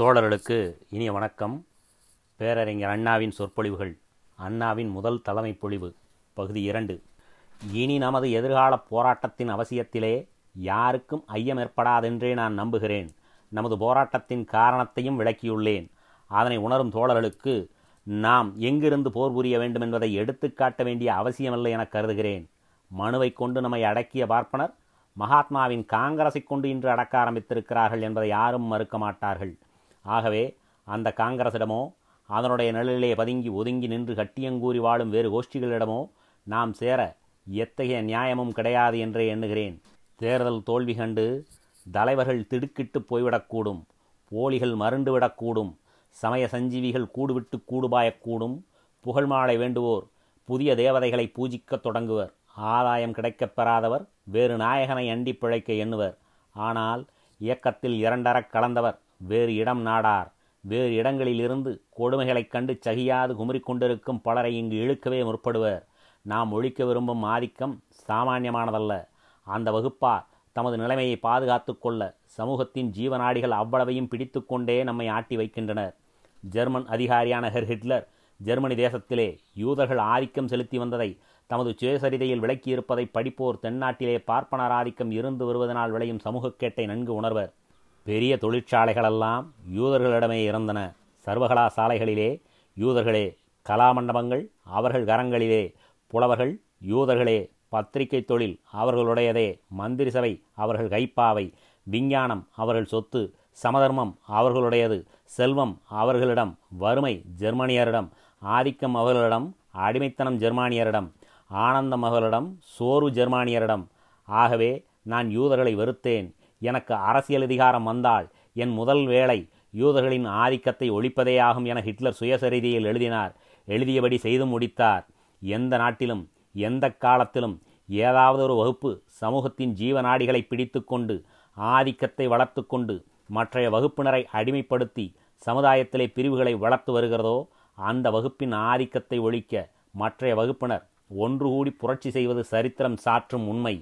தோழர்களுக்கு இனிய வணக்கம். பேரறிஞர் அண்ணாவின் சொற்பொழிவுகள். அண்ணாவின் முதல் தலைமை பொழிவு பகுதி இரண்டு. இனி நமது எதிர்கால போராட்டத்தின் அவசியத்திலே யாருக்கும் ஐயம் ஏற்படாதென்றே நான் நம்புகிறேன். நமது போராட்டத்தின் காரணத்தையும் விளக்கியுள்ளேன். அதனை உணரும் தோழர்களுக்கு நாம் எங்கிருந்து போர் புரிய வேண்டும் என்பதை எடுத்துக்காட்ட வேண்டிய அவசியமில்லை என கருதுகிறேன். மனுவை கொண்டு நம்மை அடக்கிய பார்ப்பனர் மகாத்மாவின் காங்கிரஸை கொண்டு இன்று அடக்க ஆரம்பித்திருக்கிறார்கள் என்பதை யாரும் மறுக்க மாட்டார்கள். ஆகவே அந்த காங்கிரசிடமோ அதனுடைய நிழலிலே பதுங்கி ஒதுங்கி நின்று கட்டியங்கூறி வாழும் வேறு கோஷ்டிகளிடமோ நாம் சேர எத்தகைய நியாயமும் கிடையாது என்றே எண்ணுகிறேன். தேர்தல் தோல்வி கண்டு தலைவர்கள் திடுக்கிட்டு போய்விடக்கூடும் போலிகள் மருண்டு விடக்கூடும் சமய சஞ்சீவிகள் கூடுவிட்டு கூடுபாயக்கூடும் புகழ்மாலை வேண்டுவோர் புதிய தேவதைகளை பூஜிக்கத் தொடங்குவர் ஆதாயம் கிடைக்கப் பெறாதவர் வேறு நாயகனை அண்டி பிழைக்க எண்ணுவர். ஆனால் இயக்கத்தில் இரண்டரக் கலந்தவர் வேறு இடம் நாடார். வேறு இடங்களிலிருந்து கொடுமைகளைக் கண்டு சகியாது குமரிக்கொண்டிருக்கும் பலரை இங்கு இழுக்கவே முற்படுவர். நாம் ஒழிக்க விரும்பும் ஆதிக்கம் சாமானியமானதல்ல. அந்த வகுப்பார் தமது நிலைமையை பாதுகாத்து கொள்ள சமூகத்தின் ஜீவநாடிகள் அவ்வளவையும் பிடித்து கொண்டே நம்மை ஆட்டி வைக்கின்றனர். ஜெர்மன் அதிகாரியான ஹெர் ஹிட்லர் ஜெர்மனி தேசத்திலே யூதர்கள் ஆதிக்கம் செலுத்தி வந்ததை தமது சுயசரிதையில் விளக்கியிருப்பதை படிப்போர் தென்னாட்டிலே பார்ப்பனர் ஆதிக்கம் இருந்து வருவதனால் விளையும் சமூகக்கேட்டை நன்கு உணர்வர். பெரிய தொழிற்சாலைகளெல்லாம் யூதர்களிடமே இருந்தன. சர்வகலா சாலைகளிலே யூதர்களே கலாமண்டபங்கள் அவர்கள் கரங்களிலே புலவர்கள் யூதர்களே பத்திரிகை தொழில் அவர்களுடையதே மந்திரி சபை அவர்கள் கைப்பாவை விஞ்ஞானம் அவர்கள் சொத்து சமதர்மம் அவர்களுடையது செல்வம் அவர்களிடம் வறுமை ஜெர்மனியரிடம் ஆதிக்கம் அவர்களிடம் அடிமைத்தனம் ஜெர்மானியரிடம் ஆனந்தம் அவர்களிடம் சோறு ஜெர்மானியரிடம். ஆகவே நான் யூதர்களை வெறுத்தேன். எனக்கு அரசியல் அதிகாரம் வந்தால் என் முதல் வேலை யூதர்களின் ஆதிக்கத்தை ஒழிப்பதே ஆகும் என ஹிட்லர் சுயசரிதியில் எழுதினார். எழுதியபடி செய்து முடித்தார். எந்த நாட்டிலும் எந்த காலத்திலும் ஏதாவது ஒரு வகுப்பு சமூகத்தின் ஜீவநாடிகளை பிடித்து கொண்டு ஆதிக்கத்தை வளர்த்து கொண்டு மற்றைய வகுப்பினரை அடிமைப்படுத்தி சமுதாயத்திலே பிரிவுகளை வளர்த்து வருகிறதோ அந்த வகுப்பின் ஆதிக்கத்தை ஒழிக்க மற்றைய வகுப்பினர் ஒன்று கூடி புரட்சி செய்வது சரித்திரம் சாற்றும் உண்மை.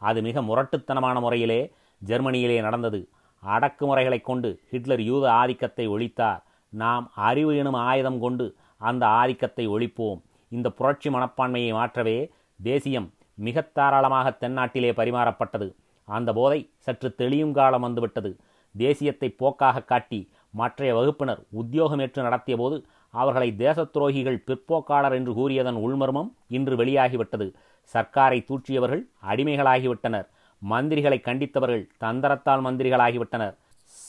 அது மிக முரட்டுத்தனமான முறையிலே ஜெர்மனியிலே நடந்தது. அடக்குமுறைகளை கொண்டு ஹிட்லர் யூத ஆதிக்கத்தை ஒழித்தார். நாம் அறிவு எனும் ஆயுதம் கொண்டு அந்த ஆதிக்கத்தை ஒழிப்போம். இந்த புரட்சி மனப்பான்மையை மாற்றவே தேசியம் மிக தாராளமாக தென்னாட்டிலே பரிமாறப்பட்டது. அந்த போதை சற்று தெளியும் காலம் வந்துவிட்டது. தேசியத்தை போக்காக காட்டி மற்றைய வகுப்பினர் உத்தியோகமேற்று நடத்திய போது அவர்களை தேச துரோகிகள் பிற்போக்காளர் என்று கூறியதன் உள்மர்மம் இன்று வெளியாகிவிட்டது. சர்க்காரை தூற்றியவர்கள் அடிமைகளாகிவிட்டனர். மந்திரிகளை கண்டித்தவர்கள் தந்தரத்தால் மந்திரிகளாகிவிட்டனர்.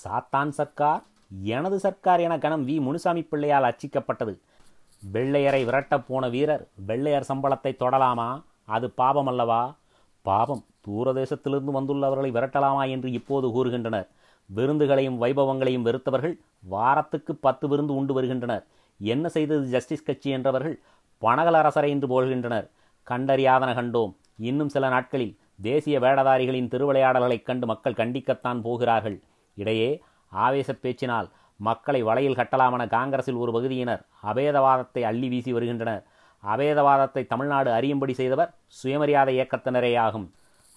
சாத்தான் சர்க்கார் எனது சர்க்கார் என கணம் வி. முனுசாமி பிள்ளையால் அச்சிக்கப்பட்டது வெள்ளையரை விரட்டப் போன வீரர் வெள்ளையர் சம்பளத்தை தொடலாமா? அது பாபம் அல்லவா? பாபம் தூரதேசத்திலிருந்து வந்துள்ளவர்களை விரட்டலாமா என்று இப்போது கூறுகின்றனர். விருந்துகளையும் வைபவங்களையும் வெறுத்தவர்கள் வாரத்துக்கு பத்து விருந்து உண்டு வருகின்றனர். என்ன செய்தது ஜஸ்டிஸ் கட்சி என்றவர்கள்? பனகல் அரசரை என்று போல்கின்றனர் கண்டறியாதன கண்டோம். இன்னும் சில நாட்களில் தேசிய வேடதாரிகளின் திருவிளையாடல்களைக் கண்டு மக்கள் கண்டிக்கத்தான் போகிறார்கள். இடையே ஆவேசப் பேச்சினால் மக்களை வலையில் கட்டலாமென காங்கிரஸில் ஒரு பகுதியினர் அபேதவாதத்தை அள்ளி வீசி வருகின்றனர். அபேதவாதத்தை தமிழ்நாடு அறியும்படி செய்தவர் சுயமரியாதை இயக்கத்தினரேயாகும்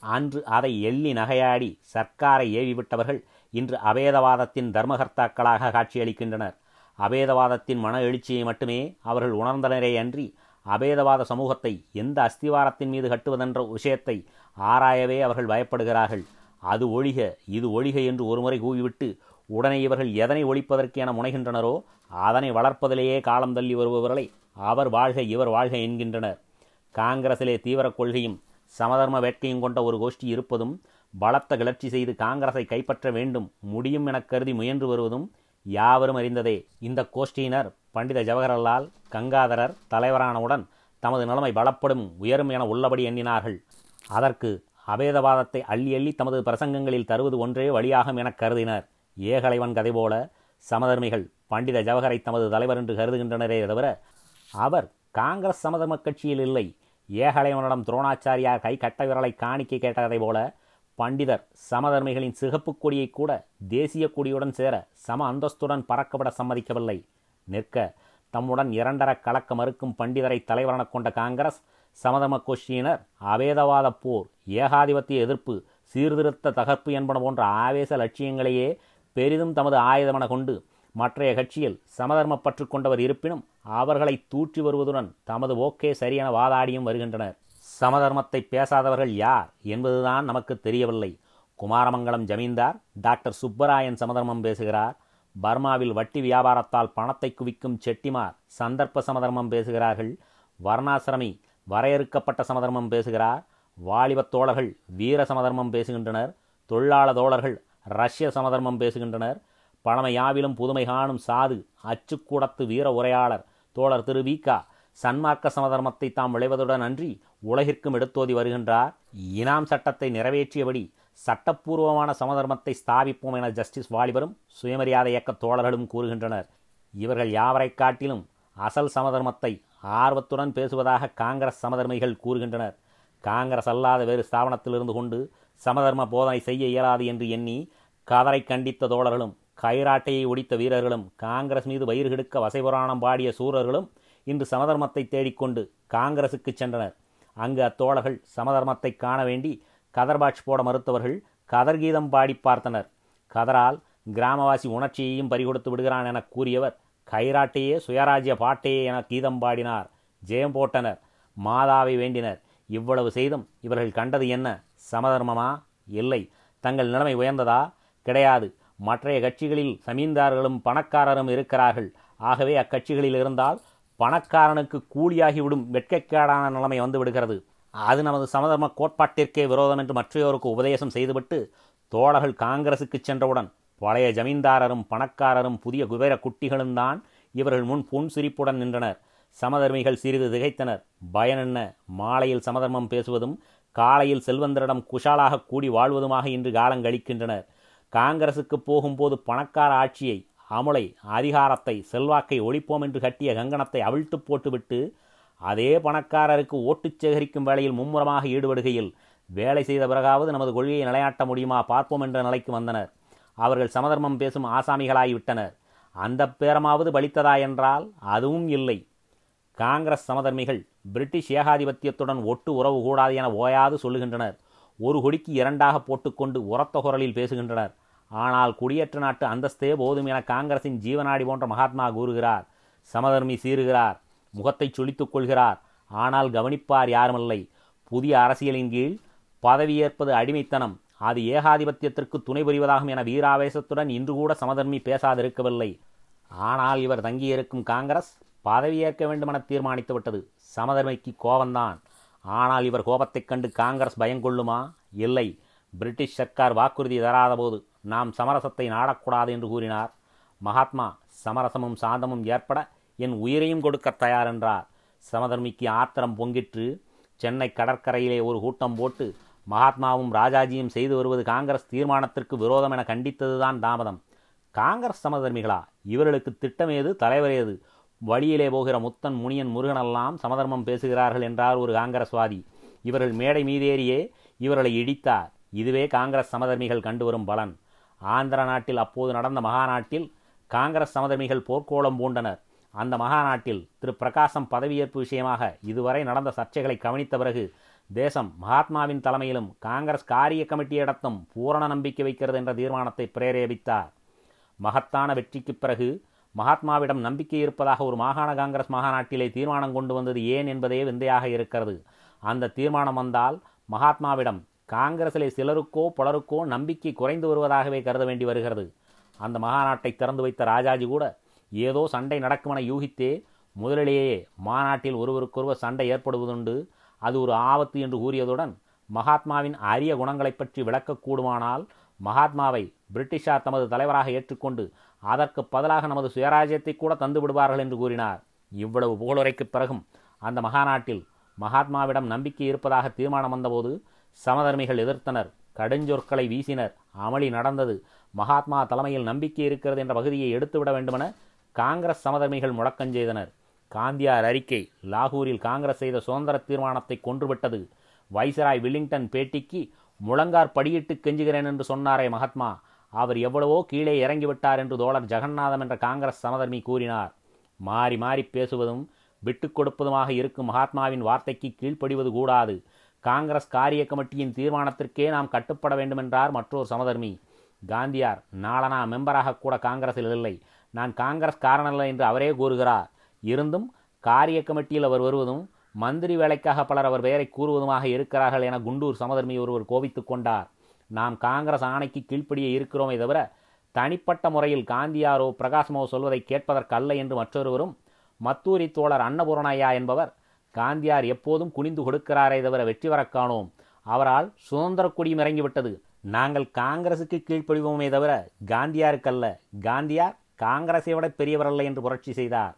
அன்று அதை எள்ளி நகையாடி சர்க்காரை ஏவிவிட்டவர்கள் இன்று அபேதவாதத்தின் தர்மகர்த்தாக்களாக காட்சியளிக்கின்றனர். அபேதவாதத்தின் மன எழுச்சியை மட்டுமே அவர்கள் உணர்ந்தனரே அன்றி அபேதவாத சமூகத்தை எந்த அஸ்திவாரத்தின் மீது கட்டுவதென்ற விஷயத்தை ஆராயவே அவர்கள் பயப்படுகிறார்கள். அது ஒழிக இது ஒழிக என்று ஒருமுறை கூவிவிட்டு உடனே இவர்கள் எதனை ஒழிப்பதற்கு என முனைகின்றனரோ அதனை வளர்ப்பதிலேயே காலம் தள்ளி வருபவர்களை அவர் வாழ்க இவர் வாழ்க என்கின்றனர். காங்கிரசிலே தீவிர கொள்கையும் சமதர்ம வேட்கையும் கொண்ட ஒரு கோஷ்டி இருப்பதும் பலத்த கிளர்ச்சி செய்து காங்கிரஸை கைப்பற்ற வேண்டும் முடியும் என கருதி முயன்று வருவதும் யாவரும் அறிந்ததே. இந்த கோஷ்டியினர் பண்டித ஜவஹர்லால் கங்காதரர் தலைவரானவுடன் தமது நிலைமை பலப்படும் உயரும் என உள்ளபடி எண்ணினார்கள். அதற்கு அபேதவாதத்தை அள்ளி அள்ளி தமது பிரசங்கங்களில் தருவது ஒன்றே வழியாகும் என கருதினர். ஏகலைவன் கதை போல சமதர்மிகள் பண்டித ஜவஹரை தமது தலைவர் என்று கருதுகின்றனரே தவிர அவர் காங்கிரஸ் சமதர்ம கட்சியில் இல்லை. ஏகலைவனிடம் துரோணாச்சாரியார் கை கட்ட விரலை காணிக்கை கேட்டதை போல பண்டிதர் சமதர்மிகளின் சிகப்பு கொடியை கூட தேசிய கொடியுடன் சேர சம அந்தஸ்துடன் பறக்கப்பட சம்மதிக்கவில்லை. நிற்க தம்முடன் இரண்டர கலக்க மறுக்கும் பண்டிதரை தலைவரெனக் கொண்ட காங்கிரஸ் சமதர்ம கோஷ்டியினர் அபேதவாத போர் ஏகாதிபத்திய எதிர்ப்பு சீர்திருத்த தகர்ப்பு என்பன போன்ற ஆவேச லட்சியங்களையே பெரிதும் தமது ஆயுதமென கொண்டு மற்றைய கட்சியில் சமதர்ம பற்று கொண்டவர் இருப்பினும் அவர்களை தூற்றி வருவதுடன் தமது ஓக்கே சரியென வாதாடியும் வருகின்றனர். சமதர்மத்தை பேசாதவர்கள் யார் என்பதுதான் நமக்கு தெரியவில்லை. குமாரமங்கலம் ஜமீன்தார் டாக்டர் சுப்பராயன் சமதர்மம் பேசுகிறார். பர்மாவில் வட்டி வியாபாரத்தால் பணத்தை குவிக்கும் செட்டிமார் சந்தர்ப்ப சமதர்மம் பேசுகிறார்கள். வர்ணாசிரமி வரையறுக்கப்பட்ட சமதர்மம் பேசுகிறார். வாலிபத் தோழர்கள் வீர சமதர்மம் பேசுகின்றனர். தொழிலாள தோழர்கள் ரஷ்ய சமதர்மம் பேசுகின்றனர். பழமையாவிலும் புதுமை காணும் சாது அச்சுக்கூடத்து வீர உரையாளர் தோழர் திரு வீக்கா சன்மார்க்க சமதர்மத்தை தாம் விளைவதுடன் அன்றி உலகிற்கும் எடுத்தோதி வருகின்றார். இனாம் சட்டத்தை நிறைவேற்றியபடி சட்டப்பூர்வமான சமதர்மத்தை ஸ்தாபிப்போம் என ஜஸ்டிஸ் வாலிபரும் சுயமரியாதை இயக்க தோழர்களும் கூறுகின்றனர். இவர்கள் யாவரை காட்டிலும் அசல் சமதர்மத்தை ஆர்வத்துடன் பேசுவதாக காங்கிரஸ் சமதர்மிகள் கூறுகின்றனர். காங்கிரஸ் அல்லாத வேறு ஸ்தாபனத்திலிருந்து கொண்டு சமதர்ம போதனை செய்ய இயலாது என்று எண்ணி கதரை கண்டித்த தோழர்களும் கைராட்டையை ஒடித்த வீரர்களும் காங்கிரஸ் மீது வயிறு கெடுக்க வசைபுராணம் பாடிய சூரர்களும் இன்று சமதர்மத்தை தேடிக்கொண்டு காங்கிரசுக்கு சென்றனர். அங்கு அத்தோழர்கள் சமதர்மத்தை காண வேண்டி கதர்பாட்சி போட மறுத்தவர்கள் கதர்கீதம் பாடி பார்த்தனர். கதரால் கிராமவாசி உணர்ச்சியையும் பறிகொடுத்து விடுகிறான் என கூறியவர் கைராட்டையே சுயராஜ்ய பாட்டையே என கீதம் பாடினார். ஜெயம் போட்டனர். மாதாவை வேண்டினர். இவ்வளவு செய்தும் இவர்கள் கண்டது என்ன? சமதர்மமா? இல்லை. தங்கள் நிலைமை உயர்ந்ததா? கிடையாது. மற்றைய கட்சிகளில் சமீன்தார்களும் பணக்காரரும் இருக்கிறார்கள். ஆகவே அக்கட்சிகளில் இருந்தால் பணக்காரனுக்கு கூலியாகிவிடும் வெட்கக்கேடான நிலைமை வந்து விடுகிறது. அது நமது சமதர்ம கோட்பாட்டிற்கே விரோதம் என்று மற்றையோருக்கு உபதேசம் செய்துவிட்டு தோழர்கள் காங்கிரசுக்கு சென்றவுடன் பழைய ஜமீன்தாரரும் பணக்காரரும் புதிய குபேர குட்டிகளும் தான் இவர்கள் முன் புன் சிரிப்புடன் நின்றனர். சமதர்மிகள் சிறிது திகைத்தனர். பயன் என்ன? மாலையில் சமதர்மம் பேசுவதும் காலையில் செல்வந்தரிடம் குஷாலாக கூடி வாழ்வதுமாக இன்று காலங்கழிக்கின்றனர் காங்கிரசுக்கு போகும்போது பணக்கார ஆட்சியை அமுலை அதிகாரத்தை செல்வாக்கை ஒழிப்போம் என்று கட்டிய கங்கணத்தை அவிழ்த்து போட்டுவிட்டு அதே பணக்காரருக்கு ஓட்டுச் சேகரிக்கும் வேளையில் மும்முரமாக ஈடுபடுகையில் வேலை செய்த பிறகாவது நமது கொள்கையை நிலையாட்ட முடியுமா பார்ப்போம் என்ற நிலைக்கு வந்தனர். அவர்கள் சமதர்மம் பேசும் ஆசாமிகளாகிவிட்டனர் அந்த பேரமாவது பலித்ததா என்றால் அதுவும் இல்லை. காங்கிரஸ் சமதர்மிகள் பிரிட்டிஷ் ஏகாதிபத்தியத்துடன் ஒட்டு உறவு கூடாது என ஓயாது சொல்லுகின்றனர். ஒரு கொடிக்கு இரண்டாக போட்டுக்கொண்டு உரத்த குரலில் பேசுகின்றனர். ஆனால் குடியேற்ற நாட்டு அந்தஸ்தே போதும் என காங்கிரசின் ஜீவனாடி போன்ற மகாத்மா கூறுகிறார். சமதர்மி சீறுகிறார். முகத்தை சுழித்துக் கொள்கிறார். ஆனால் கவனிப்பார் யாருமில்லை. புதிய அரசியலின் கீழ் பதவியேற்பது அடிமைத்தனம். அது ஏகாதிபத்தியத்திற்கு துணை புரிவதாகும் என வீராவேசத்துடன் இன்று கூட சமதர்மி பேசாதிருக்கவில்லை. ஆனால் இவர் தங்கியிருக்கும் காங்கிரஸ் பதவியேற்க வேண்டுமென தீர்மானித்து விட்டது சமதர்மிக்கு கோபந்தான். ஆனால் இவர் கோபத்தைக் கண்டு காங்கிரஸ் பயங்கொள்ளுமா இல்லை. பிரிட்டிஷ் சர்க்கார் வாக்குறுதி தராதபோது நாம் சமரசத்தை நாடக்கூடாது என்று கூறினார். மகாத்மா சமரசமும் சாந்தமும் ஏற்பட என் உயிரையும் கொடுக்க தயார் என்றார். சமதர்மிக்கு ஆத்திரம் பொங்கிற்று. சென்னை கடற்கரையிலே ஒரு கூட்டம் போட்டு மகாத்மாவும் ராஜாஜியும் செய்து வருவது காங்கிரஸ் தீர்மானத்திற்கு விரோதம் என கண்டித்ததுதான் தாமதம். காங்கிரஸ் சமதர்மிகளா? இவர்களுக்கு திட்டமேது தலைவரேது? வழியிலே போகிற முத்தன் முனியன் முருகனெல்லாம் சமதர்மம் பேசுகிறார்கள் என்றார் ஒரு காங்கிரஸ்வாதி. இவர்கள் மேடை மீதேறியே இவர்களை இடித்தார். இதுவே காங்கிரஸ் சமதர்மிகள் கண்டு வரும் பலன். ஆந்திர நாட்டில் அப்போது நடந்த மகாநாட்டில் காங்கிரஸ் சமதர்மிகள் போர்க்கோளம் பூண்டனர். அந்த மகாநாட்டில் திரு பிரகாசம் பதவியேற்பு விஷயமாக இதுவரை நடந்த சர்ச்சைகளை கவனித்த பிறகு தேசம் மகாத்மாவின் தலைமையிலும் காங்கிரஸ் காரிய கமிட்டியிடத்தும் பூரண நம்பிக்கை வைக்கிறது என்ற தீர்மானத்தை பிரேரேபித்தார். மகத்தான வெற்றிக்கு பிறகு மகாத்மாவிடம் நம்பிக்கை இருப்பதாக ஒரு மாகாண காங்கிரஸ் மாகாநாட்டிலே தீர்மானம் கொண்டு வந்தது ஏன் என்பதே விந்தையாக இருக்கிறது. அந்த தீர்மானம் வந்தால் மகாத்மாவிடம் காங்கிரசிலே சிலருக்கோ பலருக்கோ நம்பிக்கை குறைந்து வருவதாகவே கருத வேண்டி வருகிறது. அந்த மகாநாட்டை திறந்து வைத்த ராஜாஜி கூட ஏதோ சண்டை நடக்குமென யூகித்தே முதலிலேயே மாநாட்டில் ஒருவருக்கொருவர் சண்டை ஏற்படுவதுண்டு அது ஒரு ஆபத்து என்று கூறியதுடன் மகாத்மாவின் அரிய குணங்களைப் பற்றி விளக்கக்கூடுமானால் மகாத்மாவை பிரிட்டிஷார் தமது தலைவராக ஏற்றுக்கொண்டு அதற்கு பதிலாக நமது சுயராஜ்யத்தை கூட தந்து விடுவார்கள் என்று கூறினார். இவ்வளவு புகழுரைக்கு பிறகும் அந்த மகாநாட்டில் மகாத்மாவிடம் நம்பிக்கை இருப்பதாக தீர்மானம் வந்தபோது சமதர்மிகள் எதிர்த்தனர். கடுஞ்சொற்களை வீசினர். அமளி நடந்தது. மகாத்மா தலைமையில் நம்பிக்கை இருக்கிறது என்ற பகுதியை எடுத்துவிட வேண்டுமென காங்கிரஸ் சமதர்மிகள் முழக்கம் செய்தனர். காந்தியார் அறிக்கை லாகூரில் காங்கிரஸ் செய்த சுதந்திர தீர்மானத்தை கொன்றுவிட்டது. வைசராய் வில்லிங்டன் பேட்டிக்கு முழங்கார் படியிட்டு கெஞ்சுகிறேன் என்று சொன்னாரே மகாத்மா. அவர் எவ்வளவோ கீழே இறங்கிவிட்டார் என்று தோழர் ஜெகநாதம் என்ற காங்கிரஸ் சமதர்மி கூறினார். மாறி மாறி பேசுவதும் விட்டுக் கொடுப்பதுமாக இருக்கும் மகாத்மாவின் வார்த்தைக்கு கீழ்ப்படிவது கூடாது. காங்கிரஸ் காரிய கமிட்டியின் தீர்மானத்திற்கே நாம் கட்டுப்பட வேண்டுமென்றார் மற்றொரு சமதர்மி. காந்தியார் நாளனா மெம்பராக கூட காங்கிரஸில் இல்லை. நான் காங்கிரஸ் காரணல்ல என்று அவரே கூறுகிறார். இருந்தும் காரிய கமிட்டியில் அவர் வருவதும் மந்திரி வேலைக்காக பலர் அவர் பெயரை கூறுவதுமாக இருக்கிறார்கள் என குண்டூர் சமதர்மி ஒருவர் கோபித்து கொண்டார். நாம் காங்கிரஸ் ஆணைக்கு கீழ்ப்படியே இருக்கிறோமே தவிர தனிப்பட்ட முறையில் காந்தியாரோ பிரகாசமோ சொல்வதை கேட்பதற்கல்ல என்று மற்றொருவரும் மத்தூரி தோழர் அன்னபூரணையா என்பவர் காந்தியார் எப்போதும் குனிந்து கொடுக்கிறாரே தவிர வெற்றி வரக் காணோம். அவரால் சுதந்திர கொடியும் இறங்கிவிட்டது நாங்கள் காங்கிரசுக்கு கீழ்ப்படிவோமே தவிர காந்தியாருக்கல்ல. காந்தியார் காங்கிரஸை விட பெரியவரல்ல என்று புரட்சி செய்தார்.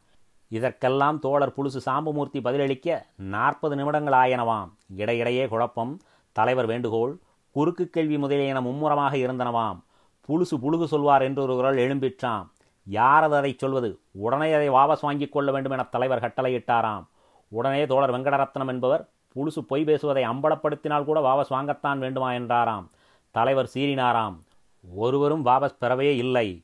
இதற்கெல்லாம் தோழர் புலுசு சாம்பமூர்த்தி பதிலளிக்க நாற்பது நிமிடங்கள் ஆயனவாம். இடையிடையே குழப்பம் தலைவர் வேண்டுகோள் குறுக்கு கேள்வி முதலியன மும்முரமாக இருந்தனவாம். புலுசு புழுகு சொல்வார் என்று ஒரு குரல் எழும்பிற்றாம். யாரது அதை சொல்வது? உடனே அதை வாபஸ் வாங்கிக் கொள்ள வேண்டும் என தலைவர் கட்டளையிட்டாராம். உடனே தோழர் வெங்கடரத்னம் என்பவர் புலுசு பொய் பேசுவதை அம்பலப்படுத்தினால் கூட வாபஸ் வாங்கத்தான் வேண்டுமா என்றாராம். தலைவர் சீறினாராம். ஒருவரும் வாபஸ் பெறவே இல்லை.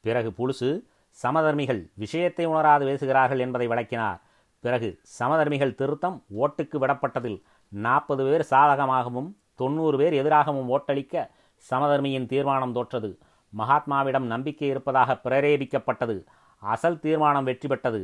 பிறகு புலுசு சமதர்மிகள் விஷயத்தை உணராது பேசுகிறார்கள் என்பதை விளக்கினார். பிறகு சமதர்மிகள் திருத்தம் ஓட்டுக்கு விடப்பட்டதில் நாற்பது பேர் சாதகமாகவும் தொண்ணூறு பேர் எதிராகவும் ஓட்டளிக்க சமதர்மியின் தீர்மானம் தோற்றது. மகாத்மாவிடம் நம்பிக்கை இருப்பதாக பிரேரேபிக்கப்பட்டது. அசல் தீர்மானம் வெற்றி பெற்றது.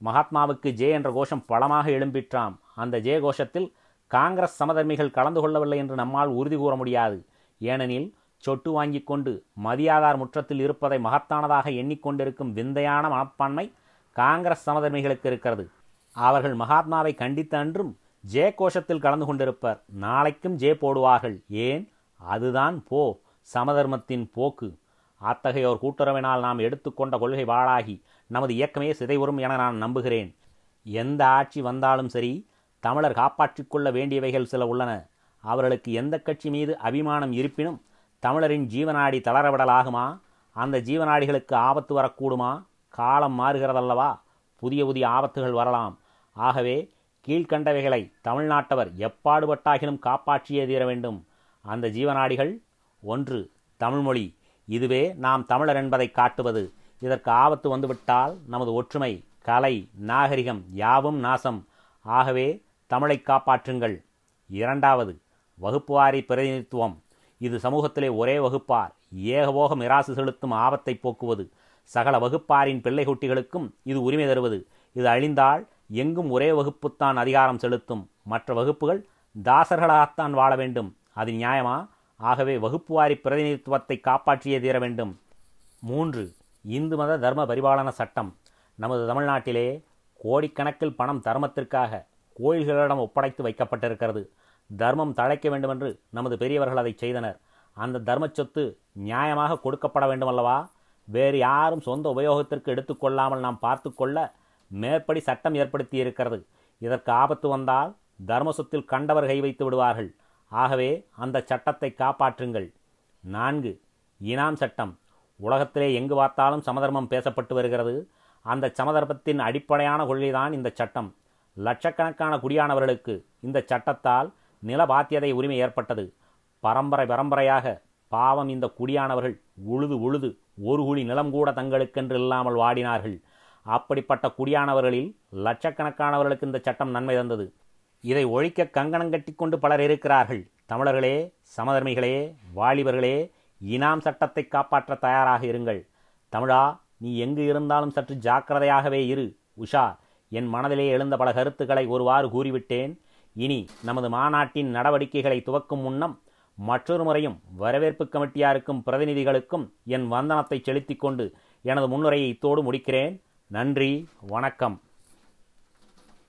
மகாத்மாவுக்கு ஜே என்ற கோஷம் பலமாக எழும்பிற்றாம். அந்த ஜே கோஷத்தில் காங்கிரஸ் சமதர்மிகள் கலந்து கொள்ளவில்லை என்று நம்மால் உறுதி கூற முடியாது. ஏனெனில் சொட்டு வாங்கிக் கொண்டு மதியாதார் முற்றத்தில் இருப்பதை மகத்தானதாக எண்ணிக்கொண்டிருக்கும் விந்தையான மனப்பான்மை காங்கிரஸ் சமதர்மிகளுக்கு இருக்கிறது. அவர்கள் மகாத்மாவை கண்டித்த அன்றும் ஜே கோஷத்தில் கலந்து கொண்டிருப்பர். நாளைக்கும் ஜே போடுவார்கள். ஏன்? அதுதான் போ சமதர்மத்தின் போக்கு. அத்தகையோர் கூட்டுறவினால் நாம் எடுத்துக்கொண்ட கொள்கை வாழாகி நமது இயக்கமே சிதைவுறும் என நான் நம்புகிறேன். எந்த ஆட்சி வந்தாலும் சரி தமிழர் காப்பாற்றிக் கொள்ள வேண்டியவைகள் சில உள்ளன. அவர்களுக்கு எந்த கட்சி மீது அபிமானம் இருப்பினும் தமிழரின் ஜீவநாடி தளரவிடலாகுமா? அந்த ஜீவநாடிகளுக்கு ஆபத்து வரக்கூடுமா? காலம் மாறுகிறதல்லவா? புதிய புதிய ஆபத்துகள் வரலாம். ஆகவே கீழ்கண்டவைகளை தமிழ்நாட்டவர் எப்பாடுபட்டாகிலும் காப்பாற்றியே தீர வேண்டும். அந்த ஜீவநாடிகள் ஒன்று தமிழ்மொழி. இதுவே நாம் தமிழர் என்பதை காட்டுவது. இதற்கு ஆபத்து வந்துவிட்டால் நமது ஒற்றுமை கலை நாகரிகம் யாவும் நாசம். ஆகவே தமிழை காப்பாற்றுங்கள். இரண்டாவது வகுப்புவாரி பிரதிநிதித்துவம். இது சமூகத்திலே ஒரே வகுப்பார். ஏகபோக மிராசு செலுத்தும் ஆபத்தை போக்குவது. சகல வகுப்பாரின் பிள்ளைகுட்டிகளுக்கும் இது உரிமை தருவது. இது அழிந்தால் எங்கும் ஒரே வகுப்புத்தான் அதிகாரம் செலுத்தும். மற்ற வகுப்புகள் தாசர்களாகத்தான் வாழ வேண்டும். அது நியாயமா? ஆகவே வகுப்புவாரி பிரதிநிதித்துவத்தை காப்பாற்றியே தீர வேண்டும். மூன்று. இந்து மத தர்ம பரிபாலன சட்டம். நமது தமிழ்நாட்டிலே கோடிக்கணக்கில் பணம் தர்மத்திற்காக கோயில்களிடம் ஒப்படைத்து வைக்கப்பட்டிருக்கிறது. தர்மம் தழைக்க வேண்டுமென்று நமது பெரியவர்கள் அதை செய்தனர். அந்த தர்ம சொத்து நியாயமாக கொடுக்கப்பட வேண்டுமல்லவா? வேறு யாரும் சொந்த உபயோகத்திற்கு எடுத்துக்கொள்ளாமல் நாம் பார்த்து கொள்ள மேற்படி சட்டம் ஏற்படுத்தி இருக்கிறது இதற்கு ஆபத்து வந்தால் தர்ம சொத்தில் கண்டவர் கை வைத்து விடுவார்கள். ஆகவே அந்த சட்டத்தை காப்பாற்றுங்கள். நான்கு. இனாம் சட்டம். உலகத்திலே எங்கு பார்த்தாலும் சமதர்மம் பேசப்பட்டு வருகிறது. அந்த சமதர்மத்தின் அடிப்படையான கொள்கைதான் இந்த சட்டம். லட்சக்கணக்கான குடியானவர்களுக்கு இந்த சட்டத்தால் நில பாத்தியதை உரிமை ஏற்பட்டது. பரம்பரை பரம்பரையாக பாவம் இந்த குடியானவர்கள் உழுது உழுது ஒரு குழி நிலம் கூட தங்களுக்கென்று இல்லாமல் வாடினார்கள். அப்படிப்பட்ட குடியானவர்களில் லட்சக்கணக்கானவர்களுக்கு இந்த சட்டம் நன்மை தந்தது. இதை ஒழிக்க கங்கணம் கட்டிக்கொண்டு பலர் இருக்கிறார்கள். தமிழர்களே சமதர்மிகளே வாலிபர்களே இனாம் சட்டத்தை காப்பாற்ற தயாராக இருங்கள். தமிழா நீ எங்கு இருந்தாலும் சற்று ஜாக்கிரதையாகவே இரு. உஷா என் மனதிலே எழுந்த பல கருத்துக்களை ஒருவாறு கூறிவிட்டேன். இனி நமது மாநாட்டின் நடவடிக்கைகளை துவக்கும் முன்னம் மற்றொரு முறையும் வரவேற்பு கமிட்டியாருக்கும் பிரதிநிதிகளுக்கும் என் வந்தனத்தை செலுத்திக் கொண்டு எனது முன்னுரையை இத்தோடு முடிக்கிறேன். நன்றி வணக்கம்.